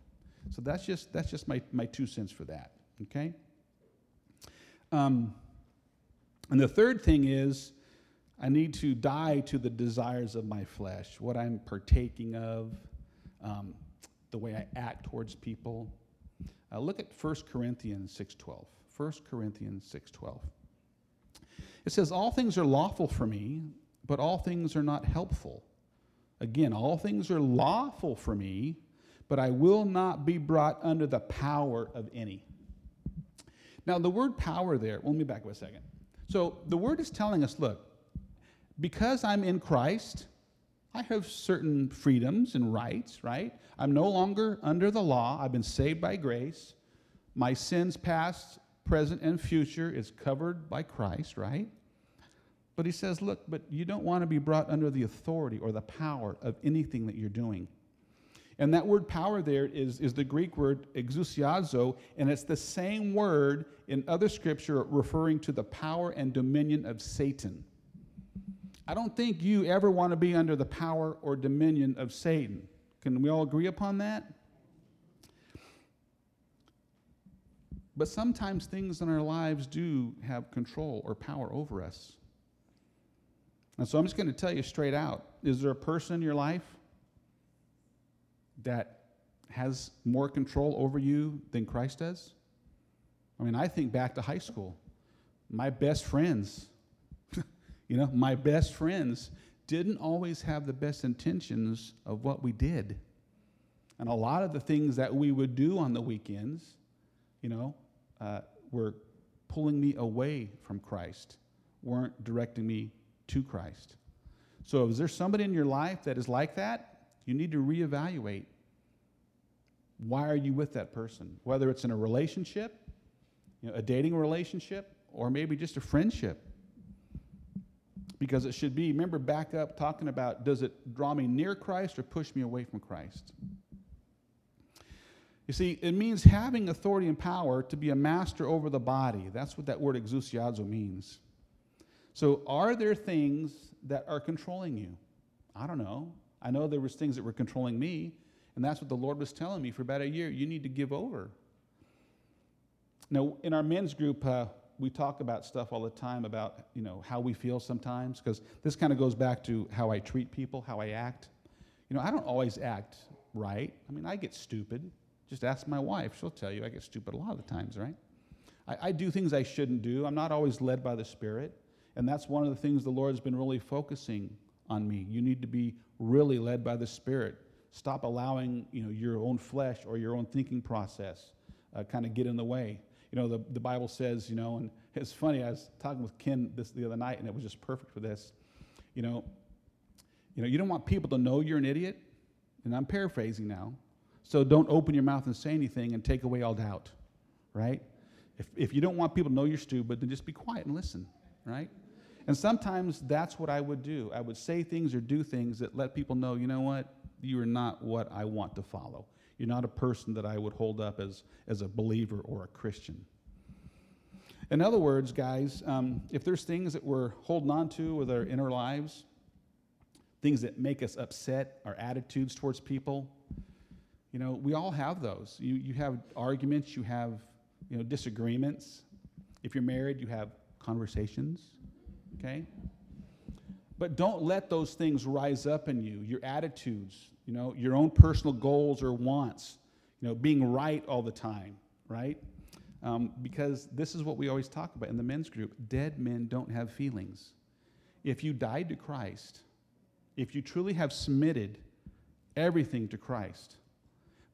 So that's just that's just my, my two cents for that. Okay. Um, and the third thing is, I need to die to the desires of my flesh, what I'm partaking of, um, the way I act towards people. Uh, look at 1 Corinthians 6:12. 1 Corinthians 6:12. It says, "All things are lawful for me, but all things are not helpful." Again, all things are lawful for me, but I will not be brought under the power of any. Now, the word power there, well, let me back up a second. So the word is telling us look, because I'm in Christ, I have certain freedoms and rights, right? I'm no longer under the law. I've been saved by grace. My sins, past, present, and future, is covered by Christ, right? But he says, look, but you don't want to be brought under the authority or the power of anything that you're doing. And that word power there is, is the Greek word exousiazo, and it's the same word in other scripture referring to the power and dominion of Satan. I don't think you ever want to be under the power or dominion of Satan. Can we all agree upon that? But sometimes things in our lives do have control or power over us. And so I'm just going to tell you straight out is there a person in your life that has more control over you than Christ does? I mean, I think back to high school. My best friends, [LAUGHS] you know, my best friends didn't always have the best intentions of what we did. And a lot of the things that we would do on the weekends, you know, uh, were pulling me away from Christ, weren't directing me to Christ. So, is there somebody in your life that is like that? You need to reevaluate why are you with that person? Whether it's in a relationship, you know, a dating relationship, or maybe just a friendship. Because it should be, remember, back up talking about does it draw me near Christ or push me away from Christ? You see, it means having authority and power to be a master over the body. That's what that word exousiazo means. So, are there things that are controlling you? I don't know. I know there was things that were controlling me. And that's what the Lord was telling me for about a year. You need to give over. Now, in our men's group, uh, we talk about stuff all the time about you know how we feel sometimes because this kind of goes back to how I treat people, how I act. You know, I don't always act right. I mean, I get stupid. Just ask my wife; she'll tell you I get stupid a lot of the times, right? I, I do things I shouldn't do. I'm not always led by the Spirit, and that's one of the things the Lord's been really focusing on me. You need to be really led by the Spirit Stop allowing you know, your own flesh or your own thinking process uh, kind of get in the way. You know, the, the Bible says, you know, and it's funny, I was talking with Ken this the other night, and it was just perfect for this. You know, you know, you don't want people to know you're an idiot, and I'm paraphrasing now. So don't open your mouth and say anything and take away all doubt, right? If, if you don't want people to know you're stupid, then just be quiet and listen, right? And sometimes that's what I would do. I would say things or do things that let people know, you know what? you are not what I want to follow. You're not a person that I would hold up as, as a believer or a Christian. In other words, guys, um, if there's things that we're holding on to with our inner lives, things that make us upset, our attitudes towards people, you know, we all have those. You, you have arguments, you have, you know, disagreements. If you're married, you have conversations, okay? But don't let those things rise up in you, your attitudes, you know, your own personal goals or wants, you know, being right all the time, right? Um, because this is what we always talk about in the men's group dead men don't have feelings. If you died to Christ, if you truly have submitted everything to Christ,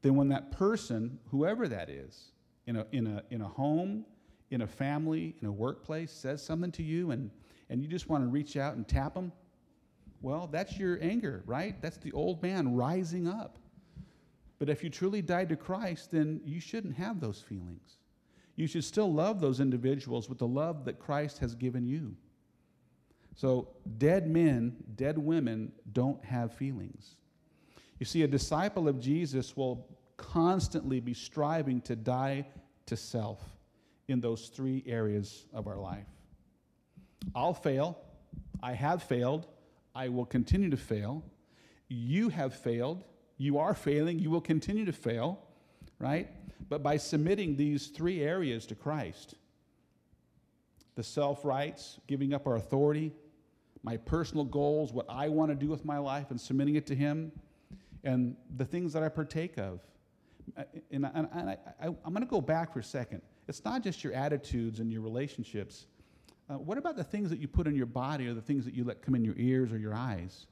then when that person, whoever that is, in a, in a, in a home, in a family, in a workplace, says something to you and, and you just want to reach out and tap them, well, that's your anger, right? That's the old man rising up. But if you truly died to Christ, then you shouldn't have those feelings. You should still love those individuals with the love that Christ has given you. So, dead men, dead women don't have feelings. You see, a disciple of Jesus will constantly be striving to die to self in those three areas of our life. I'll fail. I have failed. I will continue to fail. You have failed. You are failing. You will continue to fail, right? But by submitting these three areas to Christ the self rights, giving up our authority, my personal goals, what I want to do with my life, and submitting it to Him, and the things that I partake of. Uh, and, I, am going to go back for a second. It's not just your attitudes and your relationships. Uh, what about the things that you put in your body or the things that you let come in your ears or your eyes?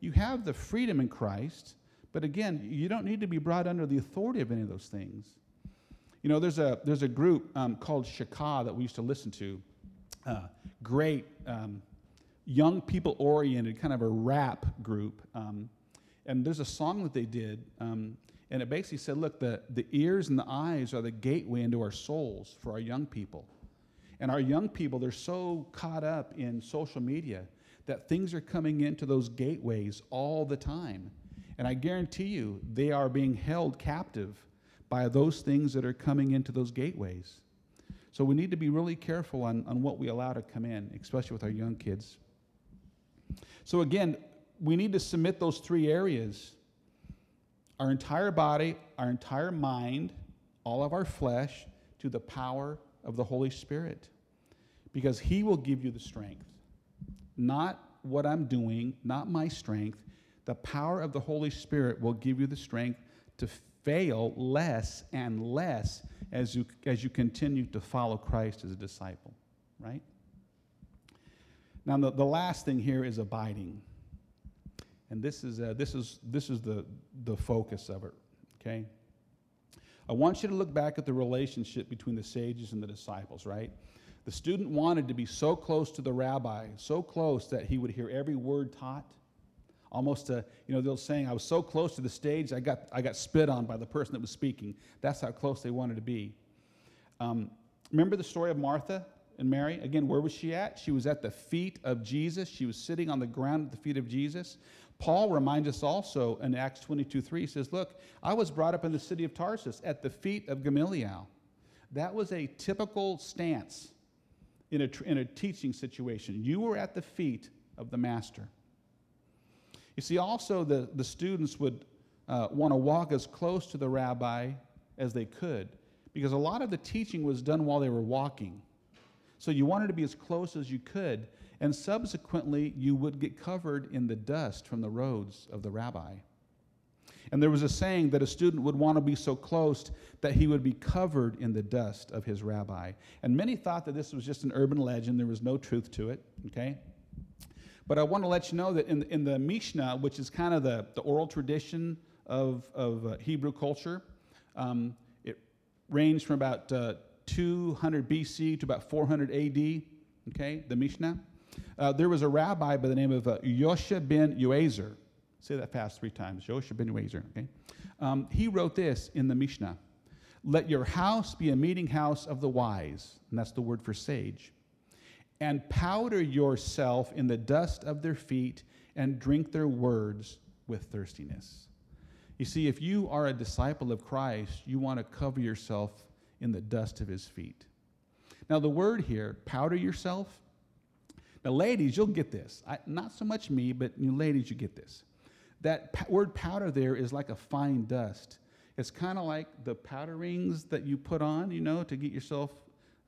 You have the freedom in Christ, but again, you don't need to be brought under the authority of any of those things. You know, there's a, there's a group um, called Shaka that we used to listen to. Uh, great um, young people oriented, kind of a rap group. Um, and there's a song that they did, um, and it basically said, Look, the, the ears and the eyes are the gateway into our souls for our young people. And our young people, they're so caught up in social media that things are coming into those gateways all the time. And I guarantee you, they are being held captive by those things that are coming into those gateways. So we need to be really careful on, on what we allow to come in, especially with our young kids. So again, we need to submit those three areas our entire body, our entire mind, all of our flesh to the power of the Holy Spirit. Because He will give you the strength. Not what I'm doing, not my strength. The power of the Holy Spirit will give you the strength to fail less and less as you, as you continue to follow Christ as a disciple, right? Now, the, the last thing here is abiding. And this is, uh, this is, this is the, the focus of it, okay? I want you to look back at the relationship between the sages and the disciples, right? The student wanted to be so close to the rabbi, so close that he would hear every word taught. Almost, a, you know, they're saying, I was so close to the stage, I got, I got spit on by the person that was speaking. That's how close they wanted to be. Um, remember the story of Martha? and Mary. Again, where was she at? She was at the feet of Jesus. She was sitting on the ground at the feet of Jesus. Paul reminds us also in Acts 22 3, he says, Look, I was brought up in the city of Tarsus at the feet of Gamaliel. That was a typical stance in a, in a teaching situation. You were at the feet of the master. You see, also, the, the students would uh, want to walk as close to the rabbi as they could because a lot of the teaching was done while they were walking. So you wanted to be as close as you could, and subsequently you would get covered in the dust from the roads of the rabbi. And there was a saying that a student would want to be so close that he would be covered in the dust of his rabbi. And many thought that this was just an urban legend, there was no truth to it, okay? But I want to let you know that in, in the Mishnah, which is kind of the, the oral tradition of, of uh, Hebrew culture, um, it ranged from about uh, 200 BC to about 400 AD, okay, the Mishnah, uh, there was a rabbi by the name of uh, Yosha ben Yoezer. Say that fast three times. Joshua ben Yoezer, okay? Um, he wrote this in the Mishnah Let your house be a meeting house of the wise, and that's the word for sage, and powder yourself in the dust of their feet and drink their words with thirstiness. You see, if you are a disciple of Christ, you want to cover yourself in the dust of his feet. Now, the word here, powder yourself. Now, ladies, you'll get this. I, not so much me, but you ladies, you get this. That word powder there is like a fine dust. It's kind of like the powder rings that you put on, you know, to get yourself,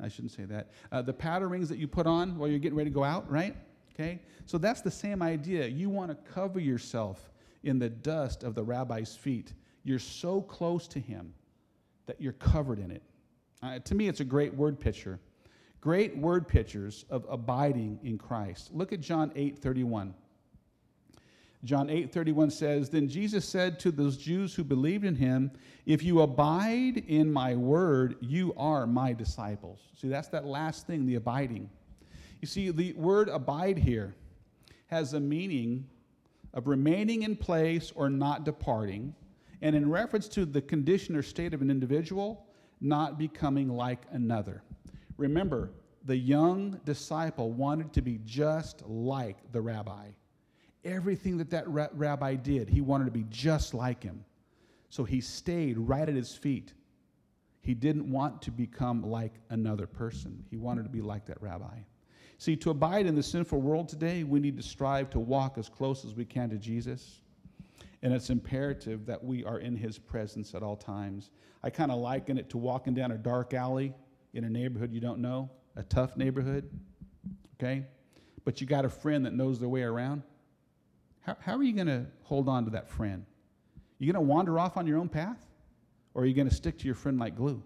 I shouldn't say that, uh, the powder rings that you put on while you're getting ready to go out, right? Okay? So that's the same idea. You want to cover yourself in the dust of the rabbi's feet. You're so close to him that you're covered in it. Uh, to me, it's a great word picture. Great word pictures of abiding in Christ. Look at John 8 31. John 8 31 says, Then Jesus said to those Jews who believed in him, If you abide in my word, you are my disciples. See, that's that last thing, the abiding. You see, the word abide here has a meaning of remaining in place or not departing, and in reference to the condition or state of an individual, not becoming like another. Remember, the young disciple wanted to be just like the rabbi. Everything that that ra- rabbi did, he wanted to be just like him. So he stayed right at his feet. He didn't want to become like another person, he wanted to be like that rabbi. See, to abide in the sinful world today, we need to strive to walk as close as we can to Jesus. And it's imperative that we are in his presence at all times. I kind of liken it to walking down a dark alley in a neighborhood you don't know, a tough neighborhood, okay? But you got a friend that knows their way around. How, how are you going to hold on to that friend? You going to wander off on your own path? Or are you going to stick to your friend like glue?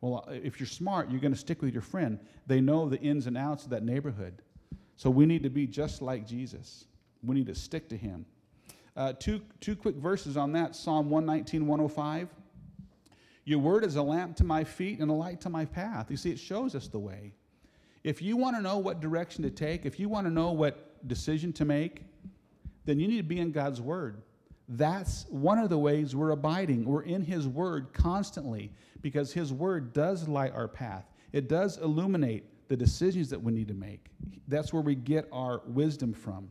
Well, uh, if you're smart, you're going to stick with your friend. They know the ins and outs of that neighborhood. So we need to be just like Jesus. We need to stick to him. Uh, two, two quick verses on that Psalm 119, 105. Your word is a lamp to my feet and a light to my path. You see, it shows us the way. If you want to know what direction to take, if you want to know what decision to make, then you need to be in God's word. That's one of the ways we're abiding. We're in His Word constantly because His Word does light our path, it does illuminate the decisions that we need to make. That's where we get our wisdom from.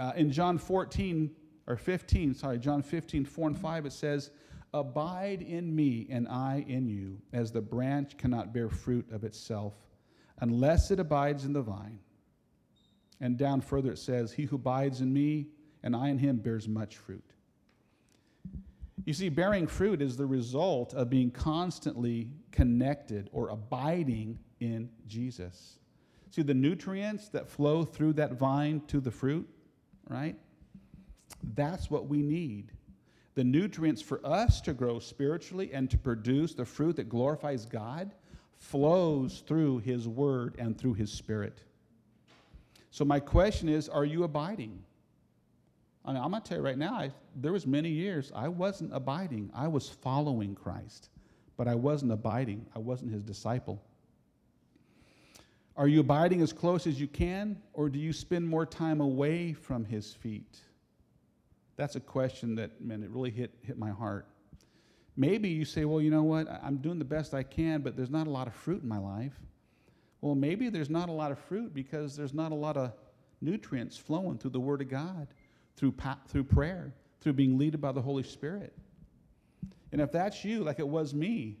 Uh, in John 14, or 15, sorry, John 15, 4 and 5, it says, Abide in me, and I in you, as the branch cannot bear fruit of itself unless it abides in the vine. And down further it says, He who abides in me and I in him bears much fruit. You see, bearing fruit is the result of being constantly connected or abiding in Jesus. See, the nutrients that flow through that vine to the fruit, right? That's what we need. The nutrients for us to grow spiritually and to produce the fruit that glorifies God flows through His Word and through His Spirit. So, my question is are you abiding? I mean, I'm going to tell you right now, I, there was many years I wasn't abiding. I was following Christ, but I wasn't abiding. I wasn't his disciple. Are you abiding as close as you can, or do you spend more time away from his feet? That's a question that, man, it really hit, hit my heart. Maybe you say, well, you know what? I'm doing the best I can, but there's not a lot of fruit in my life. Well, maybe there's not a lot of fruit because there's not a lot of nutrients flowing through the Word of God through, through prayer, through being led by the Holy Spirit. And if that's you, like it was me,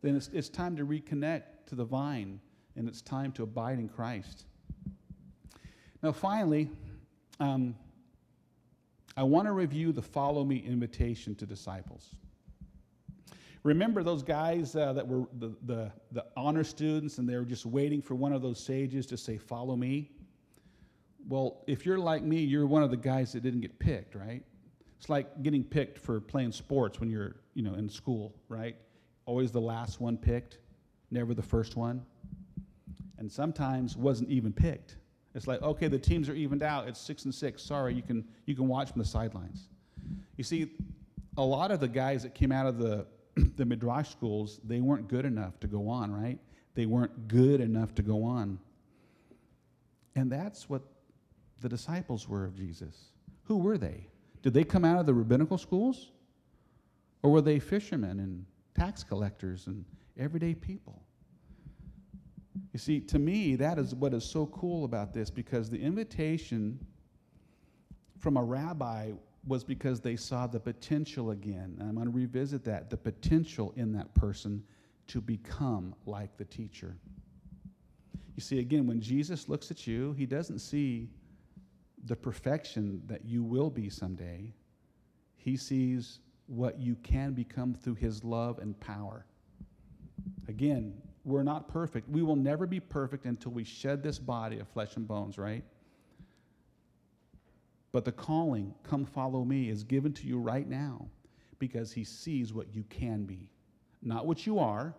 then it's, it's time to reconnect to the vine and it's time to abide in Christ. Now, finally, um, I want to review the follow me invitation to disciples. Remember those guys uh, that were the, the, the honor students and they were just waiting for one of those sages to say, Follow me? Well, if you're like me, you're one of the guys that didn't get picked, right? It's like getting picked for playing sports when you're, you know, in school, right? Always the last one picked, never the first one. And sometimes wasn't even picked. It's like, okay, the teams are evened out. It's six and six. Sorry, you can you can watch from the sidelines. You see, a lot of the guys that came out of the [CLEARS THROAT] the midrash schools, they weren't good enough to go on, right? They weren't good enough to go on. And that's what the disciples were of Jesus. Who were they? Did they come out of the rabbinical schools? Or were they fishermen and tax collectors and everyday people? You see, to me, that is what is so cool about this because the invitation from a rabbi was because they saw the potential again. And I'm going to revisit that the potential in that person to become like the teacher. You see, again, when Jesus looks at you, he doesn't see the perfection that you will be someday. He sees what you can become through his love and power. Again, We're not perfect. We will never be perfect until we shed this body of flesh and bones, right? But the calling, come follow me, is given to you right now because he sees what you can be. Not what you are,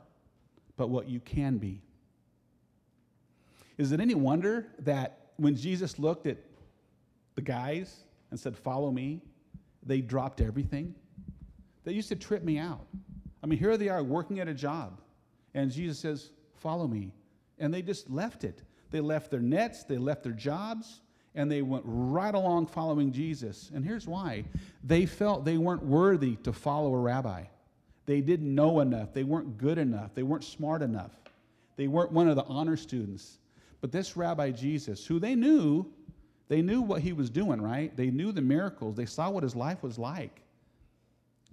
but what you can be. Is it any wonder that when Jesus looked at the guys and said, Follow me, they dropped everything? That used to trip me out. I mean, here they are working at a job, and Jesus says, Follow me. And they just left it. They left their nets, they left their jobs, and they went right along following Jesus. And here's why they felt they weren't worthy to follow a rabbi. They didn't know enough, they weren't good enough, they weren't smart enough, they weren't one of the honor students. But this rabbi Jesus, who they knew, they knew what he was doing, right? They knew the miracles, they saw what his life was like.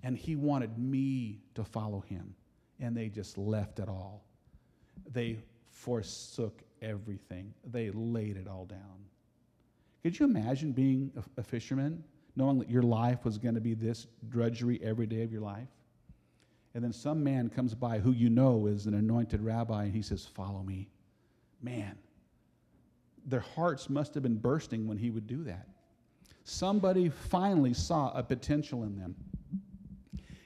And he wanted me to follow him. And they just left it all. They forsook everything, they laid it all down. Could you imagine being a, a fisherman, knowing that your life was going to be this drudgery every day of your life? And then some man comes by who you know is an anointed rabbi, and he says, Follow me. Man, their hearts must have been bursting when he would do that. Somebody finally saw a potential in them.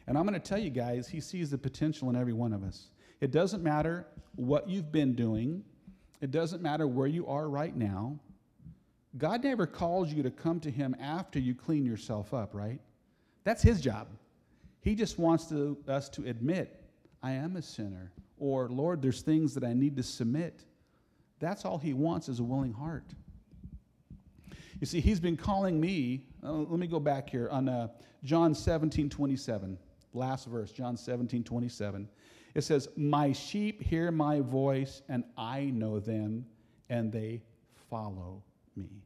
And I'm going to tell you guys, he sees the potential in every one of us. It doesn't matter what you've been doing, it doesn't matter where you are right now. God never calls you to come to Him after you clean yourself up, right? That's His job. He just wants to, us to admit, I am a sinner, or Lord, there's things that I need to submit. That's all He wants is a willing heart. You see, He's been calling me. Uh, let me go back here on uh, John 17 27, last verse, John 17 27. It says, My sheep hear my voice, and I know them, and they follow me.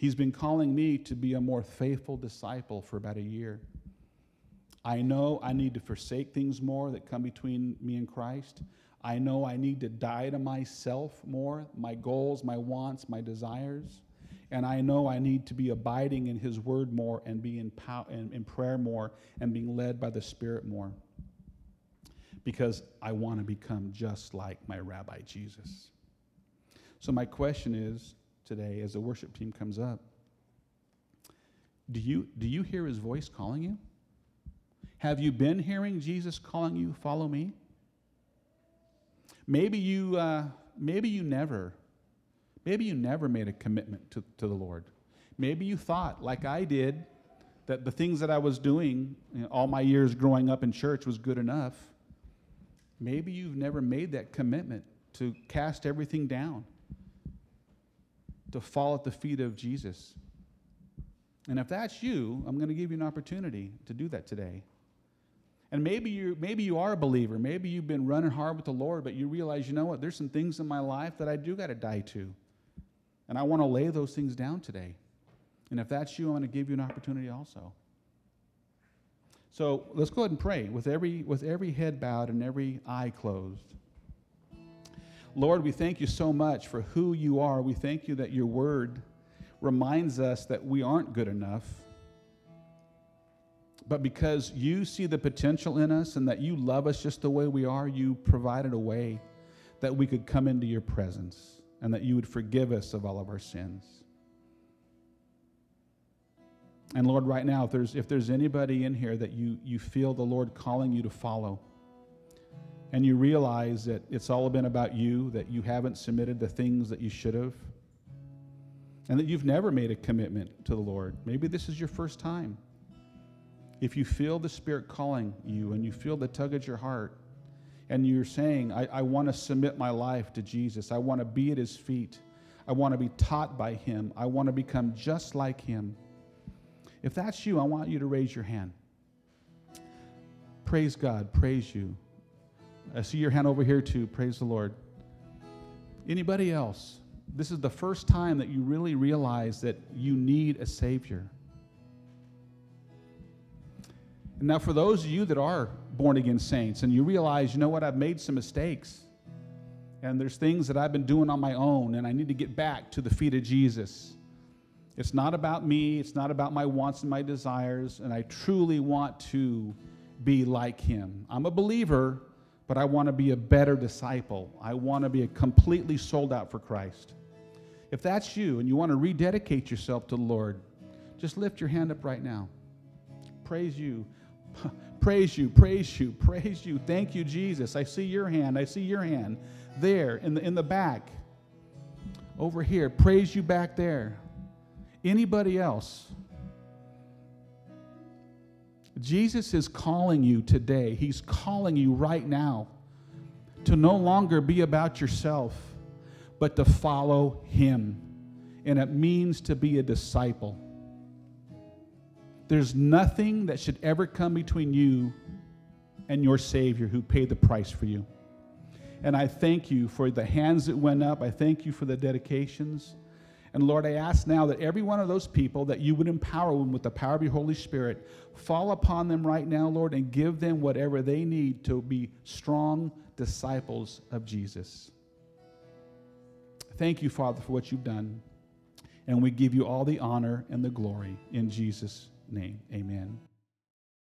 He's been calling me to be a more faithful disciple for about a year. I know I need to forsake things more that come between me and Christ. I know I need to die to myself more, my goals, my wants, my desires. And I know I need to be abiding in His Word more and be in, pow- in, in prayer more and being led by the Spirit more. Because I want to become just like my Rabbi Jesus. So, my question is today as the worship team comes up do you, do you hear his voice calling you? Have you been hearing Jesus calling you, follow me? Maybe you, uh, maybe you never, maybe you never made a commitment to, to the Lord. Maybe you thought, like I did, that the things that I was doing you know, all my years growing up in church was good enough. Maybe you've never made that commitment to cast everything down to fall at the feet of Jesus. And if that's you, I'm going to give you an opportunity to do that today. And maybe you maybe you are a believer. Maybe you've been running hard with the Lord, but you realize, you know what? There's some things in my life that I do got to die to. And I want to lay those things down today. And if that's you, I'm going to give you an opportunity also. So let's go ahead and pray with every with every head bowed and every eye closed. Lord, we thank you so much for who you are. We thank you that your word reminds us that we aren't good enough. But because you see the potential in us and that you love us just the way we are, you provided a way that we could come into your presence and that you would forgive us of all of our sins. And Lord, right now, if there's, if there's anybody in here that you, you feel the Lord calling you to follow, and you realize that it's all been about you, that you haven't submitted the things that you should have, and that you've never made a commitment to the Lord. Maybe this is your first time. If you feel the Spirit calling you and you feel the tug at your heart, and you're saying, I, I want to submit my life to Jesus, I want to be at his feet, I want to be taught by him, I want to become just like him. If that's you, I want you to raise your hand. Praise God, praise you. I see your hand over here too. Praise the Lord. Anybody else? This is the first time that you really realize that you need a Savior. And now, for those of you that are born again saints and you realize, you know what, I've made some mistakes, and there's things that I've been doing on my own, and I need to get back to the feet of Jesus. It's not about me, it's not about my wants and my desires, and I truly want to be like him. I'm a believer, but I want to be a better disciple. I want to be a completely sold out for Christ. If that's you and you want to rededicate yourself to the Lord, just lift your hand up right now. Praise you. [LAUGHS] Praise you, praise you, praise you. Thank you, Jesus. I see your hand. I see your hand there in the, in the back. Over here. Praise you back there. Anybody else? Jesus is calling you today. He's calling you right now to no longer be about yourself, but to follow Him. And it means to be a disciple. There's nothing that should ever come between you and your Savior who paid the price for you. And I thank you for the hands that went up. I thank you for the dedications. And Lord, I ask now that every one of those people that you would empower them with the power of your Holy Spirit, fall upon them right now, Lord, and give them whatever they need to be strong disciples of Jesus. Thank you, Father, for what you've done. And we give you all the honor and the glory in Jesus' name. Amen.